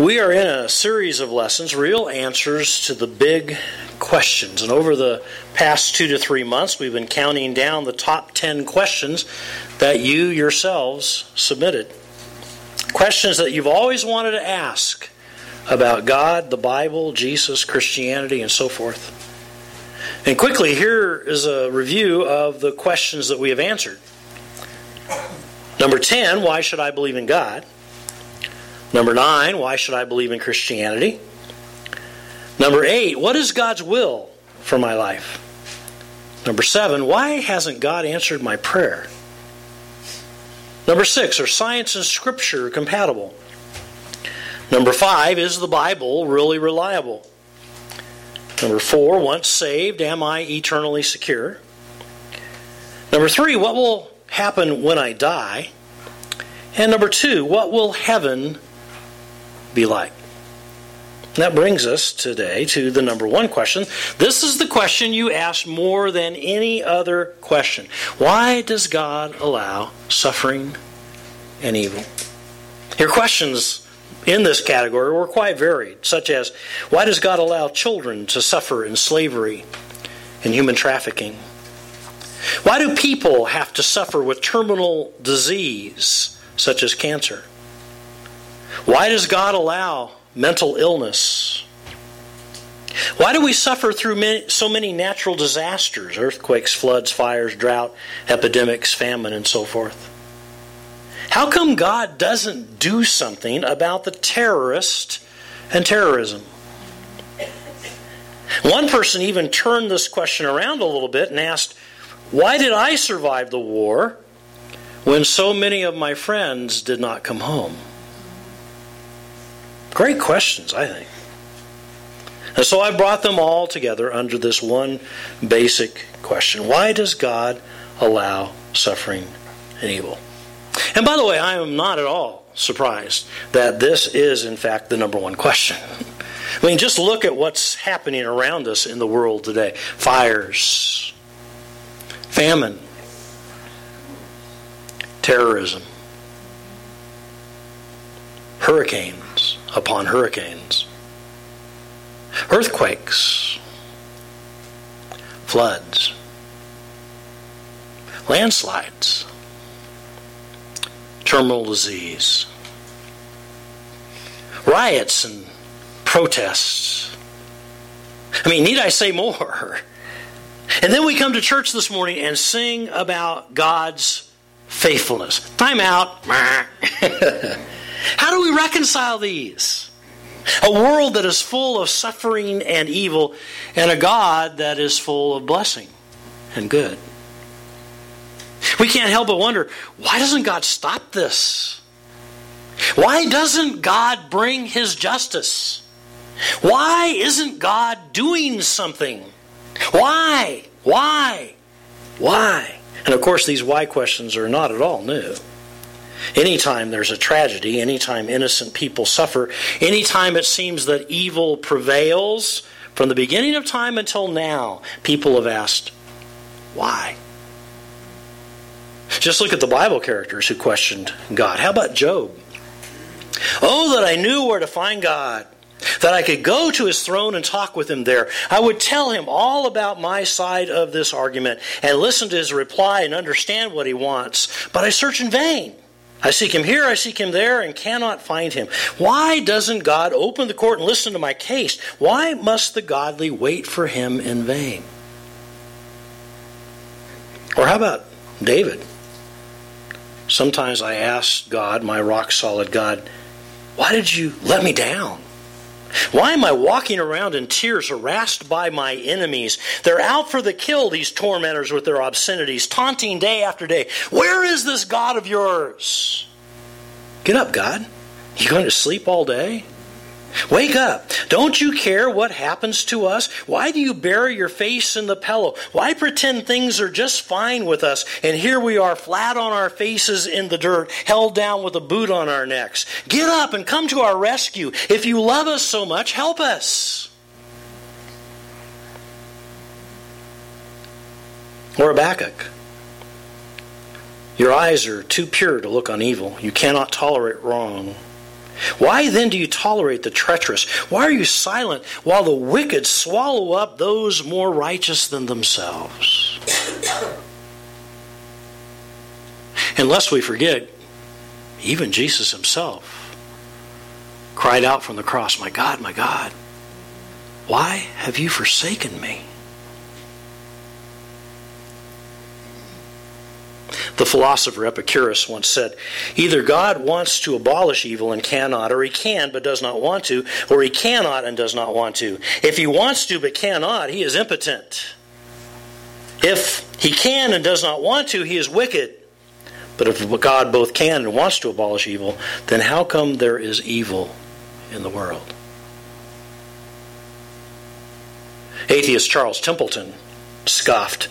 We are in a series of lessons, real answers to the big questions. And over the past two to three months, we've been counting down the top 10 questions that you yourselves submitted. Questions that you've always wanted to ask about God, the Bible, Jesus, Christianity, and so forth. And quickly, here is a review of the questions that we have answered. Number 10, why should I believe in God? Number nine, why should I believe in Christianity? Number eight, what is God's will for my life? Number seven, why hasn't God answered my prayer? Number six, are science and scripture compatible? Number five, is the Bible really reliable? Number four, once saved, am I eternally secure? Number three, what will happen when I die? And number two, what will heaven be like? That brings us today to the number one question. This is the question you ask more than any other question. Why does God allow suffering and evil? Your questions in this category were quite varied, such as why does God allow children to suffer in slavery and human trafficking? Why do people have to suffer with terminal disease such as cancer? Why does God allow mental illness? Why do we suffer through many, so many natural disasters earthquakes, floods, fires, drought, epidemics, famine, and so forth? How come God doesn't do something about the terrorist and terrorism? One person even turned this question around a little bit and asked, Why did I survive the war when so many of my friends did not come home? Great questions, I think. And so I brought them all together under this one basic question Why does God allow suffering and evil? And by the way, I am not at all surprised that this is, in fact, the number one question. I mean, just look at what's happening around us in the world today fires, famine, terrorism, hurricanes upon hurricanes, earthquakes, floods, landslides, terminal disease, riots and protests. I mean, need I say more? And then we come to church this morning and sing about God's faithfulness. Time out. How do we reconcile these? A world that is full of suffering and evil, and a God that is full of blessing and good. We can't help but wonder why doesn't God stop this? Why doesn't God bring His justice? Why isn't God doing something? Why? Why? Why? And of course, these why questions are not at all new. Anytime there's a tragedy, anytime innocent people suffer, anytime it seems that evil prevails, from the beginning of time until now, people have asked, why? Just look at the Bible characters who questioned God. How about Job? Oh, that I knew where to find God, that I could go to his throne and talk with him there. I would tell him all about my side of this argument and listen to his reply and understand what he wants. But I search in vain. I seek him here, I seek him there, and cannot find him. Why doesn't God open the court and listen to my case? Why must the godly wait for him in vain? Or how about David? Sometimes I ask God, my rock solid God, why did you let me down? Why am I walking around in tears, harassed by my enemies? They're out for the kill, these tormentors with their obscenities, taunting day after day. Where is this God of yours? Get up, God. You going to sleep all day? Wake up. Don't you care what happens to us? Why do you bury your face in the pillow? Why pretend things are just fine with us and here we are flat on our faces in the dirt, held down with a boot on our necks? Get up and come to our rescue. If you love us so much, help us. Or Habakkuk. Your eyes are too pure to look on evil. You cannot tolerate wrong. Why then do you tolerate the treacherous? Why are you silent while the wicked swallow up those more righteous than themselves? Unless we forget, even Jesus himself cried out from the cross, My God, my God, why have you forsaken me? The philosopher Epicurus once said, Either God wants to abolish evil and cannot, or he can but does not want to, or he cannot and does not want to. If he wants to but cannot, he is impotent. If he can and does not want to, he is wicked. But if God both can and wants to abolish evil, then how come there is evil in the world? Atheist Charles Templeton scoffed,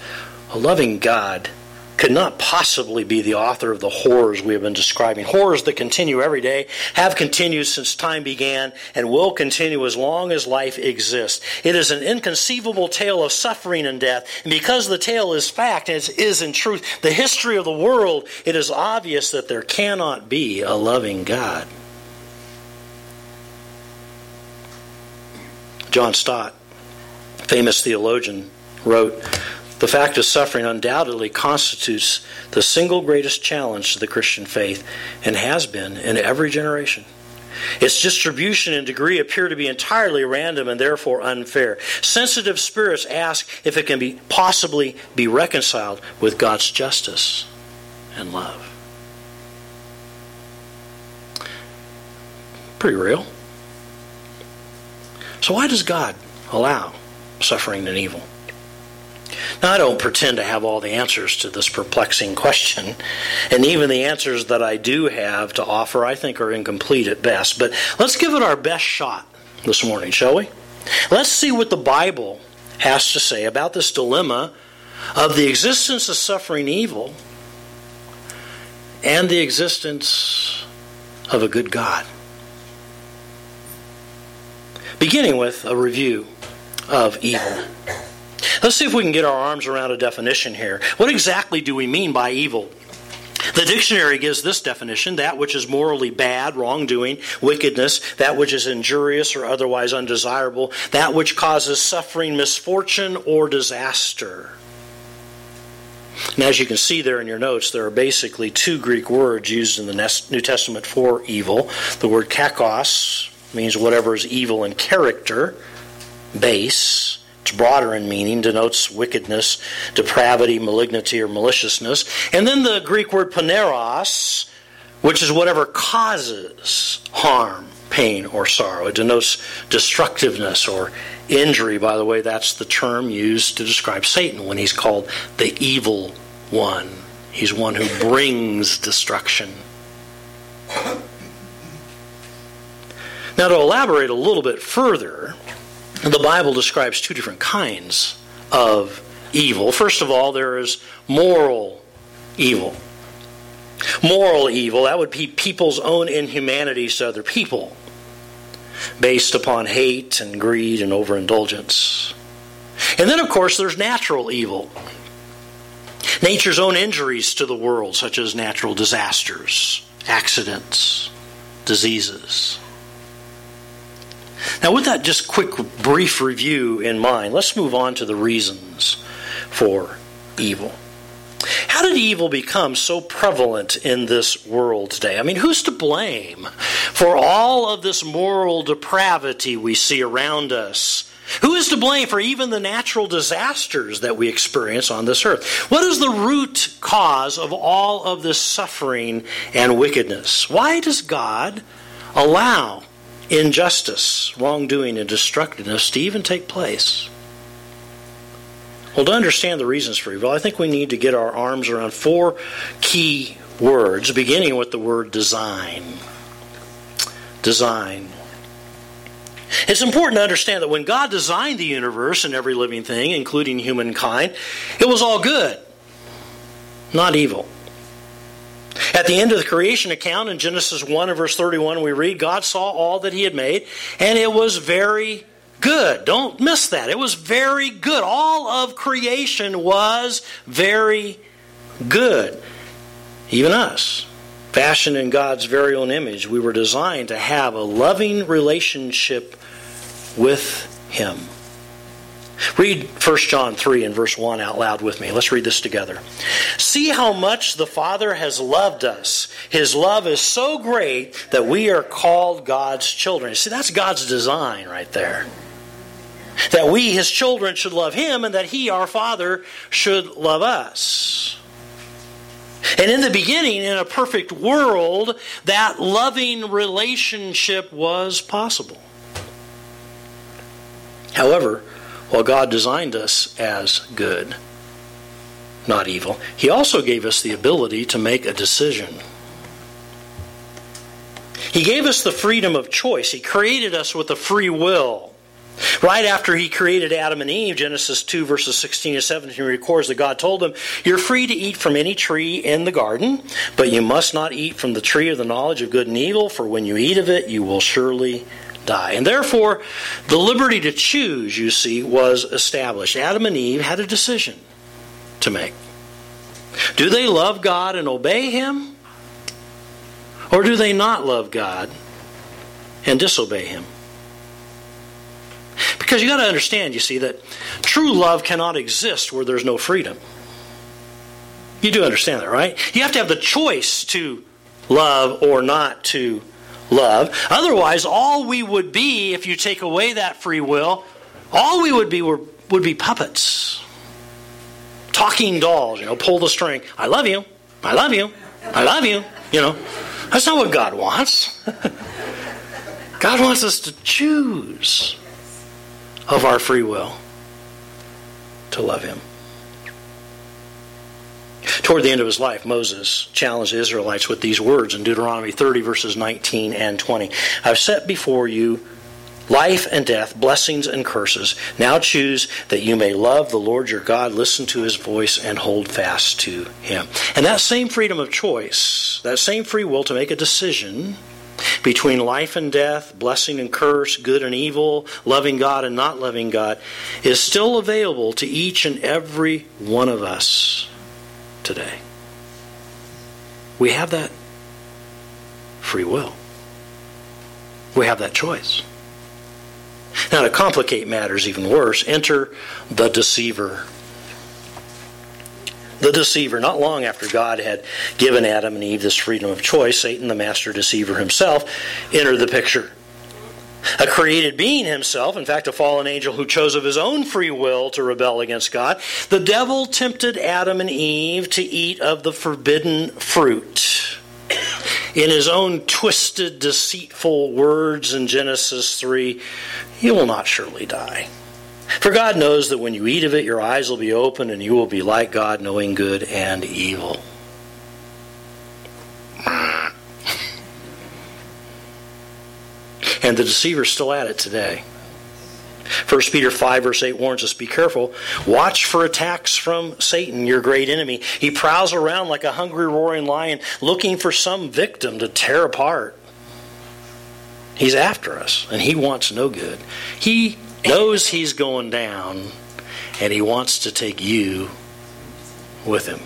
A loving God could not possibly be the author of the horrors we have been describing. Horrors that continue every day, have continued since time began, and will continue as long as life exists. It is an inconceivable tale of suffering and death. And because the tale is fact, as is in truth the history of the world, it is obvious that there cannot be a loving God. John Stott, famous theologian, wrote, the fact of suffering undoubtedly constitutes the single greatest challenge to the Christian faith and has been in every generation. Its distribution and degree appear to be entirely random and therefore unfair. Sensitive spirits ask if it can be possibly be reconciled with God's justice and love. Pretty real. So why does God allow suffering and evil? Now, I don't pretend to have all the answers to this perplexing question, and even the answers that I do have to offer, I think, are incomplete at best. But let's give it our best shot this morning, shall we? Let's see what the Bible has to say about this dilemma of the existence of suffering evil and the existence of a good God. Beginning with a review of evil. Let's see if we can get our arms around a definition here. What exactly do we mean by evil? The dictionary gives this definition that which is morally bad, wrongdoing, wickedness, that which is injurious or otherwise undesirable, that which causes suffering, misfortune, or disaster. And as you can see there in your notes, there are basically two Greek words used in the New Testament for evil. The word kakos means whatever is evil in character, base, it's broader in meaning, denotes wickedness, depravity, malignity, or maliciousness. And then the Greek word poneros, which is whatever causes harm, pain, or sorrow. It denotes destructiveness or injury. By the way, that's the term used to describe Satan when he's called the evil one. He's one who brings destruction. Now, to elaborate a little bit further, the Bible describes two different kinds of evil. First of all, there is moral evil. Moral evil, that would be people's own inhumanities to other people, based upon hate and greed and overindulgence. And then, of course, there's natural evil. Nature's own injuries to the world, such as natural disasters, accidents, diseases. Now, with that just quick, brief review in mind, let's move on to the reasons for evil. How did evil become so prevalent in this world today? I mean, who's to blame for all of this moral depravity we see around us? Who is to blame for even the natural disasters that we experience on this earth? What is the root cause of all of this suffering and wickedness? Why does God allow injustice, wrongdoing, and destructiveness to even take place. Well, to understand the reasons for evil, I think we need to get our arms around four key words, beginning with the word design. Design. It's important to understand that when God designed the universe and every living thing, including humankind, it was all good, not evil. At the end of the creation account in Genesis 1 and verse 31, we read, God saw all that he had made, and it was very good. Don't miss that. It was very good. All of creation was very good. Even us. Fashioned in God's very own image, we were designed to have a loving relationship with Him. Read 1 John 3 and verse 1 out loud with me. Let's read this together. See how much the Father has loved us. His love is so great that we are called God's children. See, that's God's design right there. That we, His children, should love Him and that He, our Father, should love us. And in the beginning, in a perfect world, that loving relationship was possible. However, while God designed us as good, not evil, He also gave us the ability to make a decision. He gave us the freedom of choice. He created us with a free will. Right after he created Adam and Eve, Genesis 2, verses 16 to 17 records that God told them, You're free to eat from any tree in the garden, but you must not eat from the tree of the knowledge of good and evil, for when you eat of it, you will surely die. And therefore, the liberty to choose, you see, was established. Adam and Eve had a decision to make. Do they love God and obey Him? Or do they not love God and disobey Him? Because you got to understand, you see, that true love cannot exist where there's no freedom. You do understand that, right? You have to have the choice to love or not to love. Otherwise, all we would be, if you take away that free will, all we would be were, would be puppets. Talking dolls, you know, pull the string. I love you. I love you. I love you. You know, that's not what God wants. God wants us to choose of our free will to love Him. Toward the end of his life, Moses challenged the Israelites with these words in Deuteronomy 30, verses 19 and 20. I've set before you life and death, blessings and curses. Now choose that you may love the Lord your God, listen to his voice, and hold fast to him. And that same freedom of choice, that same free will to make a decision between life and death, blessing and curse, good and evil, loving God and not loving God, is still available to each and every one of us today. We have that free will. We have that choice. Now, to complicate matters even worse, enter the deceiver. The deceiver, not long after God had given Adam and Eve this freedom of choice, Satan, the master deceiver himself, entered the picture a created being himself, in fact, a fallen angel who chose of his own free will to rebel against God, the devil tempted Adam and Eve to eat of the forbidden fruit. In his own twisted, deceitful words in Genesis 3, you will not surely die. For God knows that when you eat of it, your eyes will be open and you will be like God, knowing good and evil. And the deceiver's still at it today. 1 Peter 5, verse 8 warns us be careful. Watch for attacks from Satan, your great enemy. He prowls around like a hungry, roaring lion, looking for some victim to tear apart. He's after us, and he wants no good. He knows he's going down, and he wants to take you with him.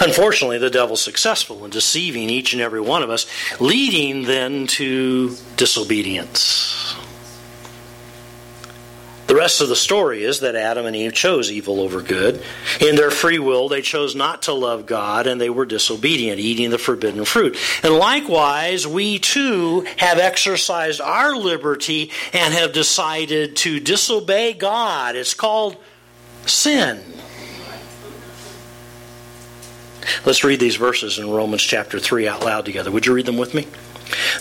Unfortunately, the devil's successful in deceiving each and every one of us, leading then to disobedience. The rest of the story is that Adam and Eve chose evil over good. In their free will, they chose not to love God and they were disobedient, eating the forbidden fruit. And likewise, we too have exercised our liberty and have decided to disobey God. It's called sin. Let's read these verses in Romans chapter 3 out loud together. Would you read them with me?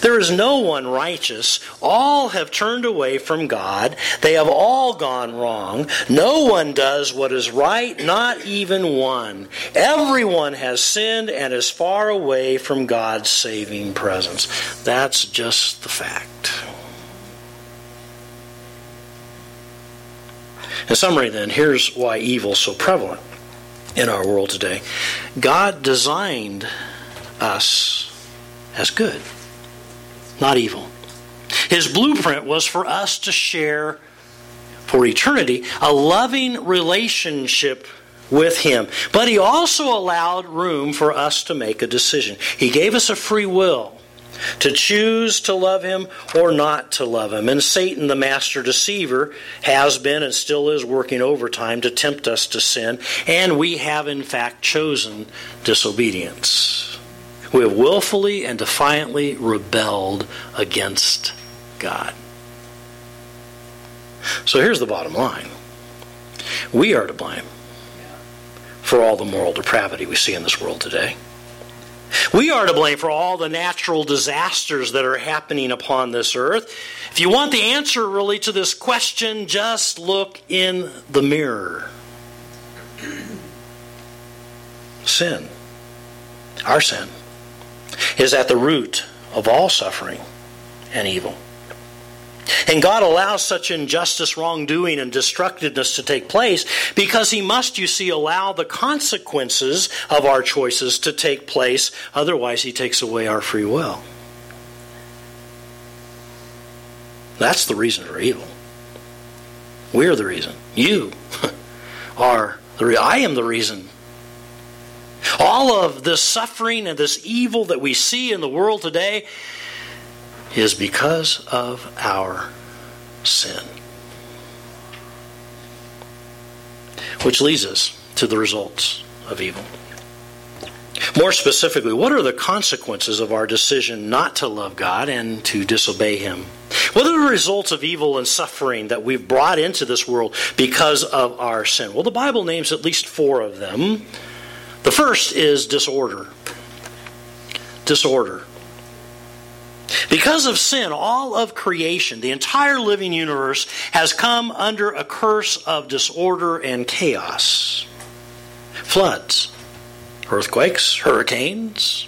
There is no one righteous. All have turned away from God. They have all gone wrong. No one does what is right, not even one. Everyone has sinned and is far away from God's saving presence. That's just the fact. In summary, then, here's why evil is so prevalent in our world today. God designed us as good, not evil. His blueprint was for us to share for eternity a loving relationship with Him. But He also allowed room for us to make a decision. He gave us a free will to choose to love him or not to love him. And Satan, the master deceiver, has been and still is working overtime to tempt us to sin, and we have in fact chosen disobedience. We have willfully and defiantly rebelled against God. So here's the bottom line we are to blame for all the moral depravity we see in this world today. We are to blame for all the natural disasters that are happening upon this earth. If you want the answer really to this question, just look in the mirror. Sin, our sin, is at the root of all suffering and evil. And God allows such injustice, wrongdoing, and destructiveness to take place because He must, you see, allow the consequences of our choices to take place. Otherwise, He takes away our free will. That's the reason for evil. We're the reason. You are the. I am the reason. All of this suffering and this evil that we see in the world today is because of our sin. Which leads us to the results of evil. More specifically, what are the consequences of our decision not to love God and to disobey Him? What are the results of evil and suffering that we've brought into this world because of our sin? Well, the Bible names at least four of them. The first is disorder. Disorder. Because of sin, all of creation, the entire living universe, has come under a curse of disorder and chaos. Floods, earthquakes, hurricanes,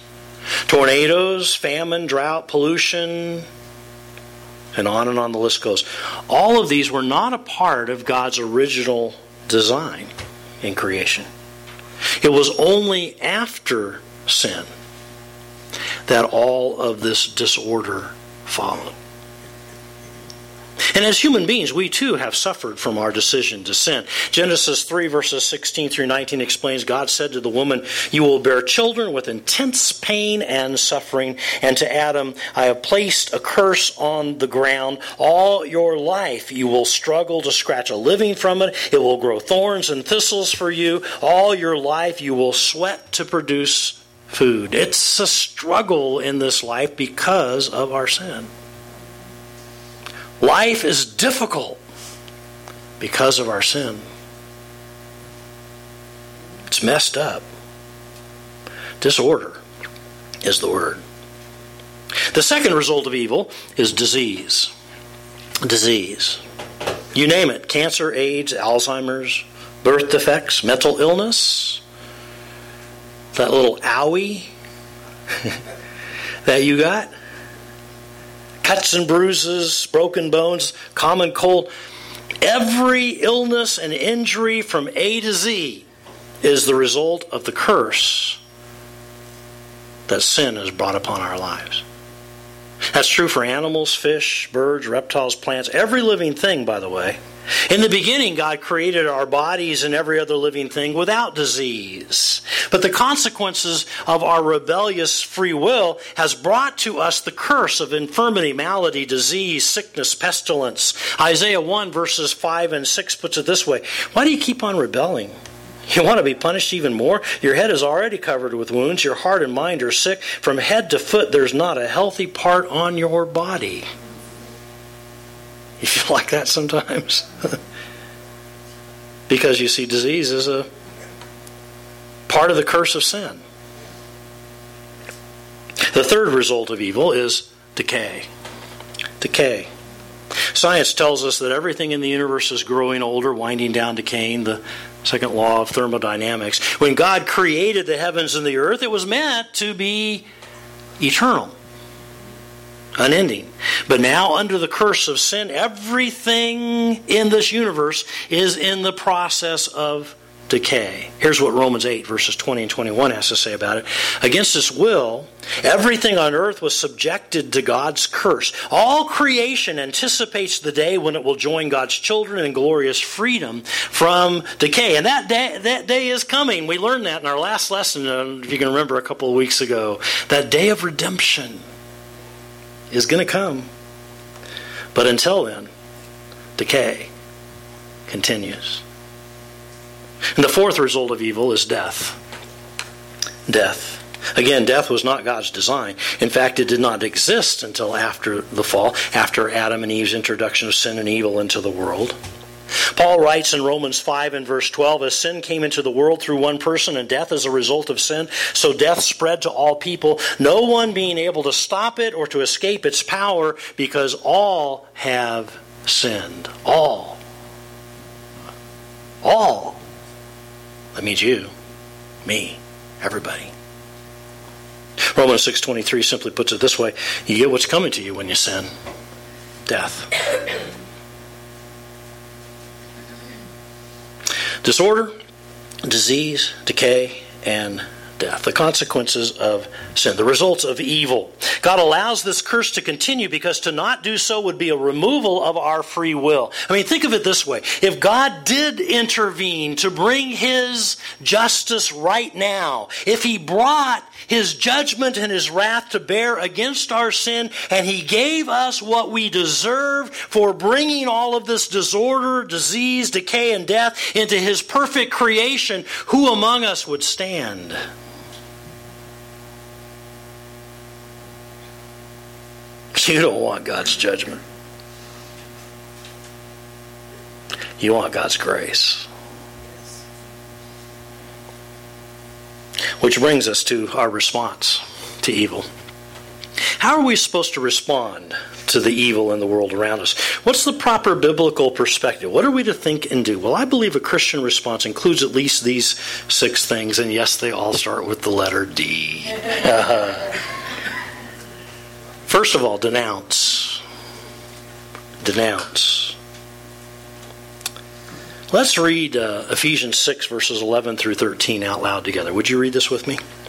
tornadoes, famine, drought, pollution, and on and on the list goes. All of these were not a part of God's original design in creation. It was only after sin that all of this disorder followed. And as human beings, we too have suffered from our decision to sin. Genesis 3, verses 16 through 19 explains God said to the woman, You will bear children with intense pain and suffering. And to Adam, I have placed a curse on the ground. All your life you will struggle to scratch a living from it. It will grow thorns and thistles for you. All your life you will sweat to produce food. It's a struggle in this life because of our sin. Life is difficult because of our sin. It's messed up. Disorder is the word. The second result of evil is disease. Disease. You name it cancer, AIDS, Alzheimer's, birth defects, mental illness, that little owie that you got? Cuts and bruises, broken bones, common cold. Every illness and injury from A to Z is the result of the curse that sin has brought upon our lives. That's true for animals, fish, birds, reptiles, plants, every living thing, by the way. In the beginning, God created our bodies and every other living thing without disease. But the consequences of our rebellious free will has brought to us the curse of infirmity, malady, disease, sickness, pestilence. Isaiah 1 verses 5 and 6 puts it this way Why do you keep on rebelling? You want to be punished even more? Your head is already covered with wounds. Your heart and mind are sick. From head to foot, there's not a healthy part on your body. You feel like that sometimes? because you see, disease is a part of the curse of sin. The third result of evil is decay. Decay. Science tells us that everything in the universe is growing older, winding down, decaying, the second law of thermodynamics. When God created the heavens and the earth, it was meant to be eternal unending. But now, under the curse of sin, everything in this universe is in the process of decay. Here's what Romans 8, verses 20 and 21 has to say about it. Against this will, everything on earth was subjected to God's curse. All creation anticipates the day when it will join God's children in glorious freedom from decay. And that day, that day is coming. We learned that in our last lesson, uh, if you can remember a couple of weeks ago. That day of redemption is going to come. But until then, decay continues. And the fourth result of evil is death. Death. Again, death was not God's design. In fact, it did not exist until after the fall, after Adam and Eve's introduction of sin and evil into the world. Paul writes in Romans 5 and verse 12 As sin came into the world through one person, and death as a result of sin, so death spread to all people, no one being able to stop it or to escape its power, because all have sinned. All. All. That means you, me, everybody. Romans 6:23 simply puts it this way, you get what's coming to you when you sin. Death. Disorder, disease, decay, and death, the consequences of sin, the results of evil. God allows this curse to continue because to not do so would be a removal of our free will. I mean, think of it this way. If God did intervene to bring His justice right now, if He brought His judgment and His wrath to bear against our sin, and He gave us what we deserve for bringing all of this disorder, disease, decay, and death into His perfect creation, who among us would stand? You don't want God's judgment. You want God's grace. Which brings us to our response to evil. How are we supposed to respond to the evil in the world around us? What's the proper biblical perspective? What are we to think and do? Well, I believe a Christian response includes at least these six things, and yes, they all start with the letter D. Uh-huh. First of all, denounce. Denounce. Let's read uh, Ephesians 6, verses 11 through 13 out loud together. Would you read this with me?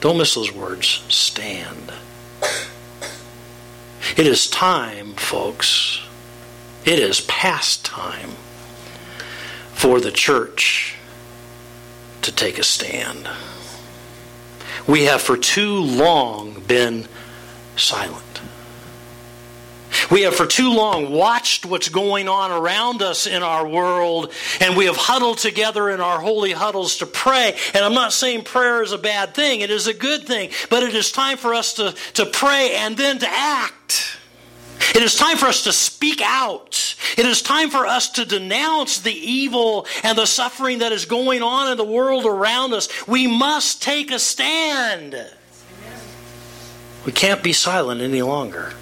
Don't miss those words. Stand. It is time, folks. It is past time for the church to take a stand. We have for too long been silent. We have for too long watched what's going on around us in our world, and we have huddled together in our holy huddles to pray. And I'm not saying prayer is a bad thing, it is a good thing, but it is time for us to, to pray and then to act. It is time for us to speak out. It is time for us to denounce the evil and the suffering that is going on in the world around us. We must take a stand. We can't be silent any longer.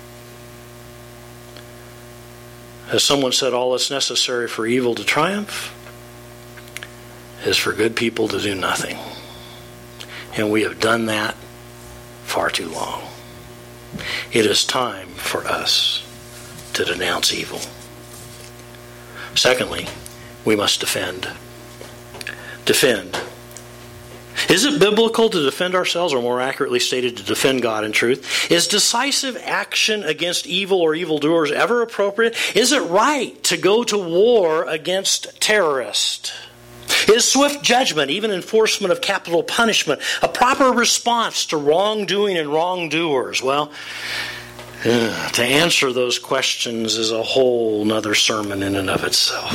As someone said, all that's necessary for evil to triumph is for good people to do nothing. And we have done that far too long. It is time for us to denounce evil. Secondly, we must defend. Defend is it biblical to defend ourselves, or more accurately stated, to defend God in truth? Is decisive action against evil or evildoers ever appropriate? Is it right to go to war against terrorists? Is swift judgment, even enforcement of capital punishment, a proper response to wrongdoing and wrongdoers? Well, uh, to answer those questions is a whole nother sermon in and of itself.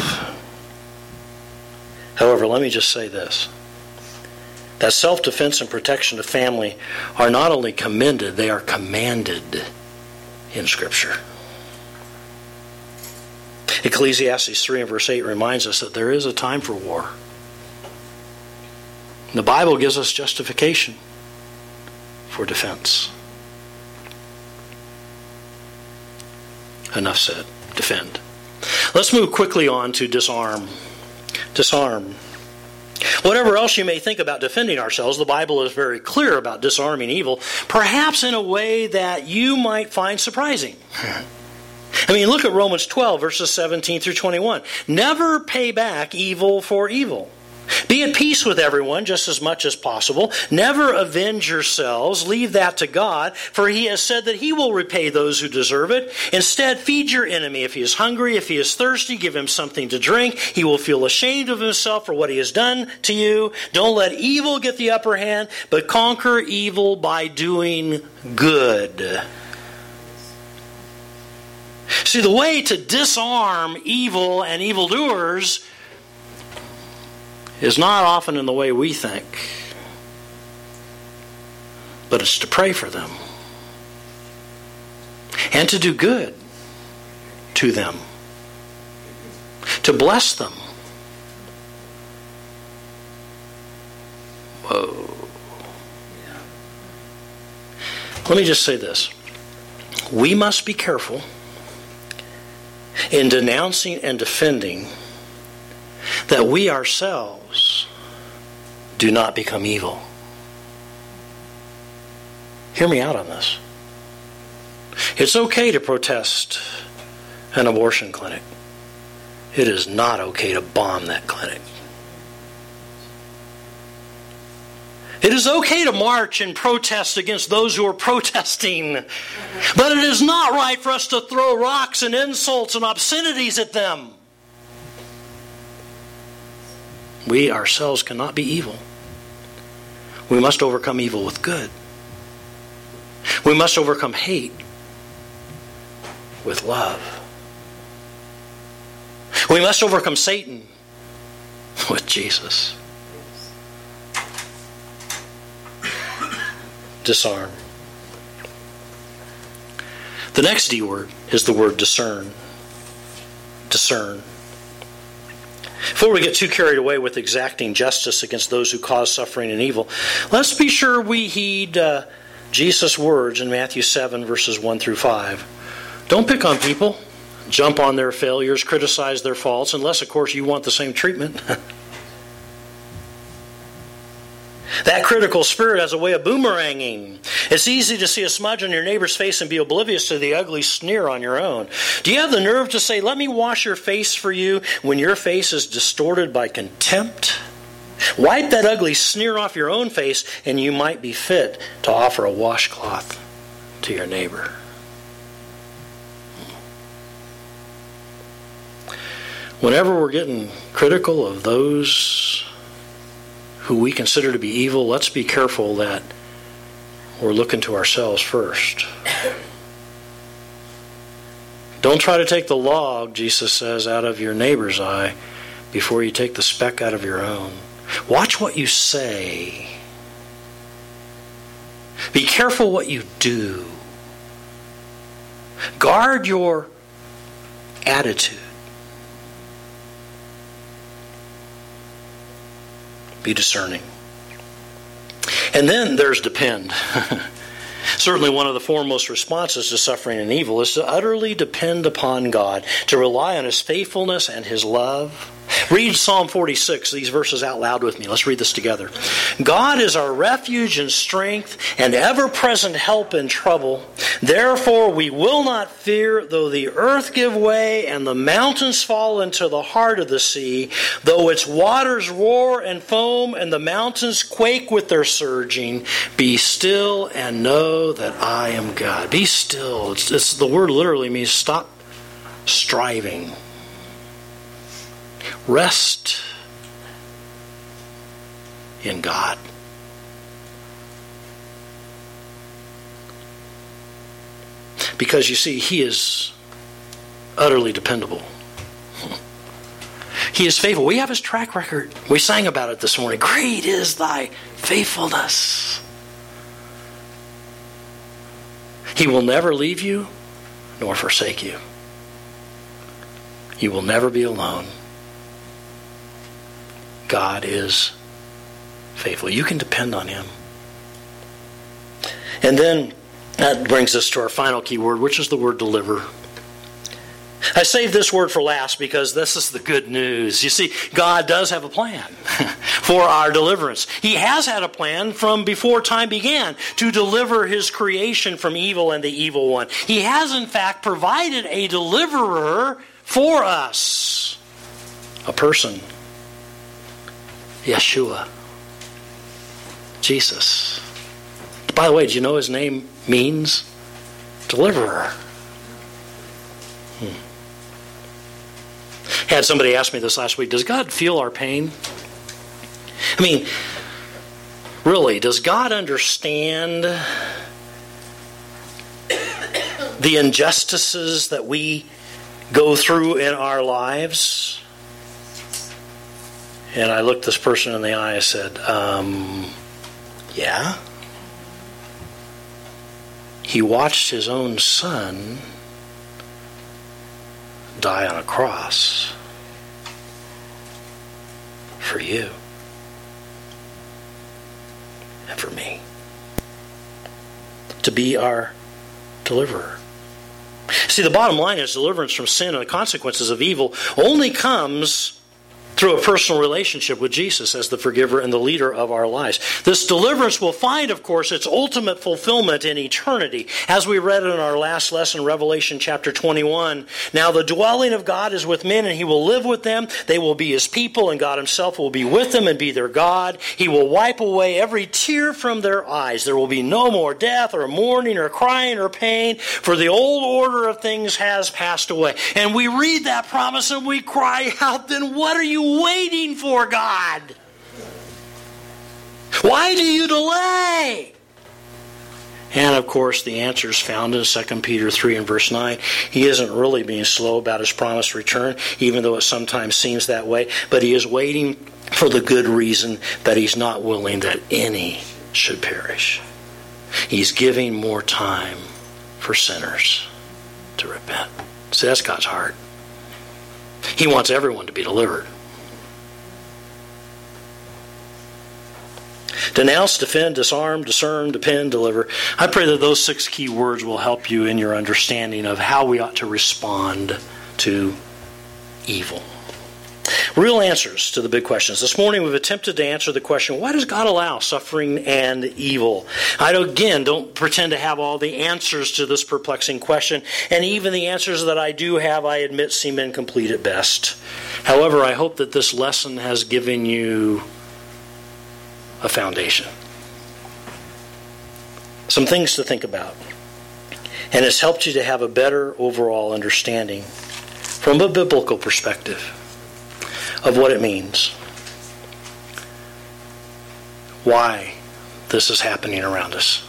However, let me just say this that self defense and protection of family are not only commended, they are commanded in Scripture. Ecclesiastes 3 and verse 8 reminds us that there is a time for war. The Bible gives us justification for defense. Enough said. Defend. Let's move quickly on to disarm. Disarm. Whatever else you may think about defending ourselves, the Bible is very clear about disarming evil, perhaps in a way that you might find surprising. I mean, look at Romans 12, verses 17 through 21. Never pay back evil for evil. Be at peace with everyone just as much as possible. Never avenge yourselves. Leave that to God, for He has said that He will repay those who deserve it. Instead, feed your enemy. If he is hungry, if he is thirsty, give him something to drink. He will feel ashamed of himself for what he has done to you. Don't let evil get the upper hand, but conquer evil by doing good. See, the way to disarm evil and evildoers is not often in the way we think, but it's to pray for them and to do good to them, to bless them. Whoa. Let me just say this. We must be careful in denouncing and defending that we ourselves do not become evil. Hear me out on this. It's okay to protest an abortion clinic. It is not okay to bomb that clinic. It is okay to march and protest against those who are protesting, but it is not right for us to throw rocks and insults and obscenities at them. We ourselves cannot be evil. We must overcome evil with good. We must overcome hate with love. We must overcome Satan with Jesus. Disarm. The next D word is the word discern. Discern. Before we get too carried away with exacting justice against those who cause suffering and evil, let's be sure we heed uh, Jesus' words in Matthew 7, verses 1 through 5. Don't pick on people, jump on their failures, criticize their faults, unless, of course, you want the same treatment. That critical spirit has a way of boomeranging. It's easy to see a smudge on your neighbor's face and be oblivious to the ugly sneer on your own. Do you have the nerve to say, Let me wash your face for you when your face is distorted by contempt? Wipe that ugly sneer off your own face, and you might be fit to offer a washcloth to your neighbor. Whenever we're getting critical of those who we consider to be evil, let's be careful that we're looking to ourselves first. Don't try to take the log, Jesus says, out of your neighbor's eye before you take the speck out of your own. Watch what you say. Be careful what you do. Guard your attitude. Be discerning. And then there's depend. Certainly, one of the foremost responses to suffering and evil is to utterly depend upon God, to rely on His faithfulness and His love Read Psalm 46, these verses out loud with me. Let's read this together. God is our refuge and strength and ever present help in trouble. Therefore, we will not fear, though the earth give way and the mountains fall into the heart of the sea, though its waters roar and foam and the mountains quake with their surging. Be still and know that I am God. Be still. It's, it's the word literally means stop striving. Rest in God. Because you see, He is utterly dependable. He is faithful. We have His track record. We sang about it this morning. Great is Thy faithfulness. He will never leave you nor forsake you. You will never be alone. God is faithful. You can depend on Him. And then that brings us to our final key word, which is the word deliver. I saved this word for last because this is the good news. You see, God does have a plan for our deliverance. He has had a plan from before time began to deliver His creation from evil and the evil one. He has, in fact, provided a deliverer for us a person, Yeshua, Jesus. By the way, do you know his name means deliverer? Hmm. Had somebody ask me this last week Does God feel our pain? I mean, really, does God understand the injustices that we go through in our lives? And I looked this person in the eye and said, um, Yeah. He watched his own son die on a cross for you and for me to be our deliverer. See, the bottom line is deliverance from sin and the consequences of evil only comes through a personal relationship with Jesus as the forgiver and the leader of our lives. This deliverance will find, of course, its ultimate fulfillment in eternity. As we read in our last lesson, Revelation chapter 21, now the dwelling of God is with men, and he will live with them. They will be his people, and God himself will be with them and be their God. He will wipe away every tear from their eyes. There will be no more death or mourning or crying or pain, for the old order of things has passed away. And we read that promise and we cry out, then what are you waiting for, God? Why do you delay? And of course, the answer is found in 2 Peter 3 and verse 9. He isn't really being slow about his promised return, even though it sometimes seems that way, but he is waiting for the good reason that he's not willing that any should perish. He's giving more time for sinners to repent. See, that's God's heart. He wants everyone to be delivered. Denounce, defend, disarm, discern, depend, deliver. I pray that those six key words will help you in your understanding of how we ought to respond to evil. Real answers to the big questions. This morning we've attempted to answer the question why does God allow suffering and evil? I again don't pretend to have all the answers to this perplexing question, and even the answers that I do have, I admit, seem incomplete at best. However, I hope that this lesson has given you a foundation. Some things to think about. And it's helped you to have a better overall understanding from a biblical perspective of what it means. Why this is happening around us.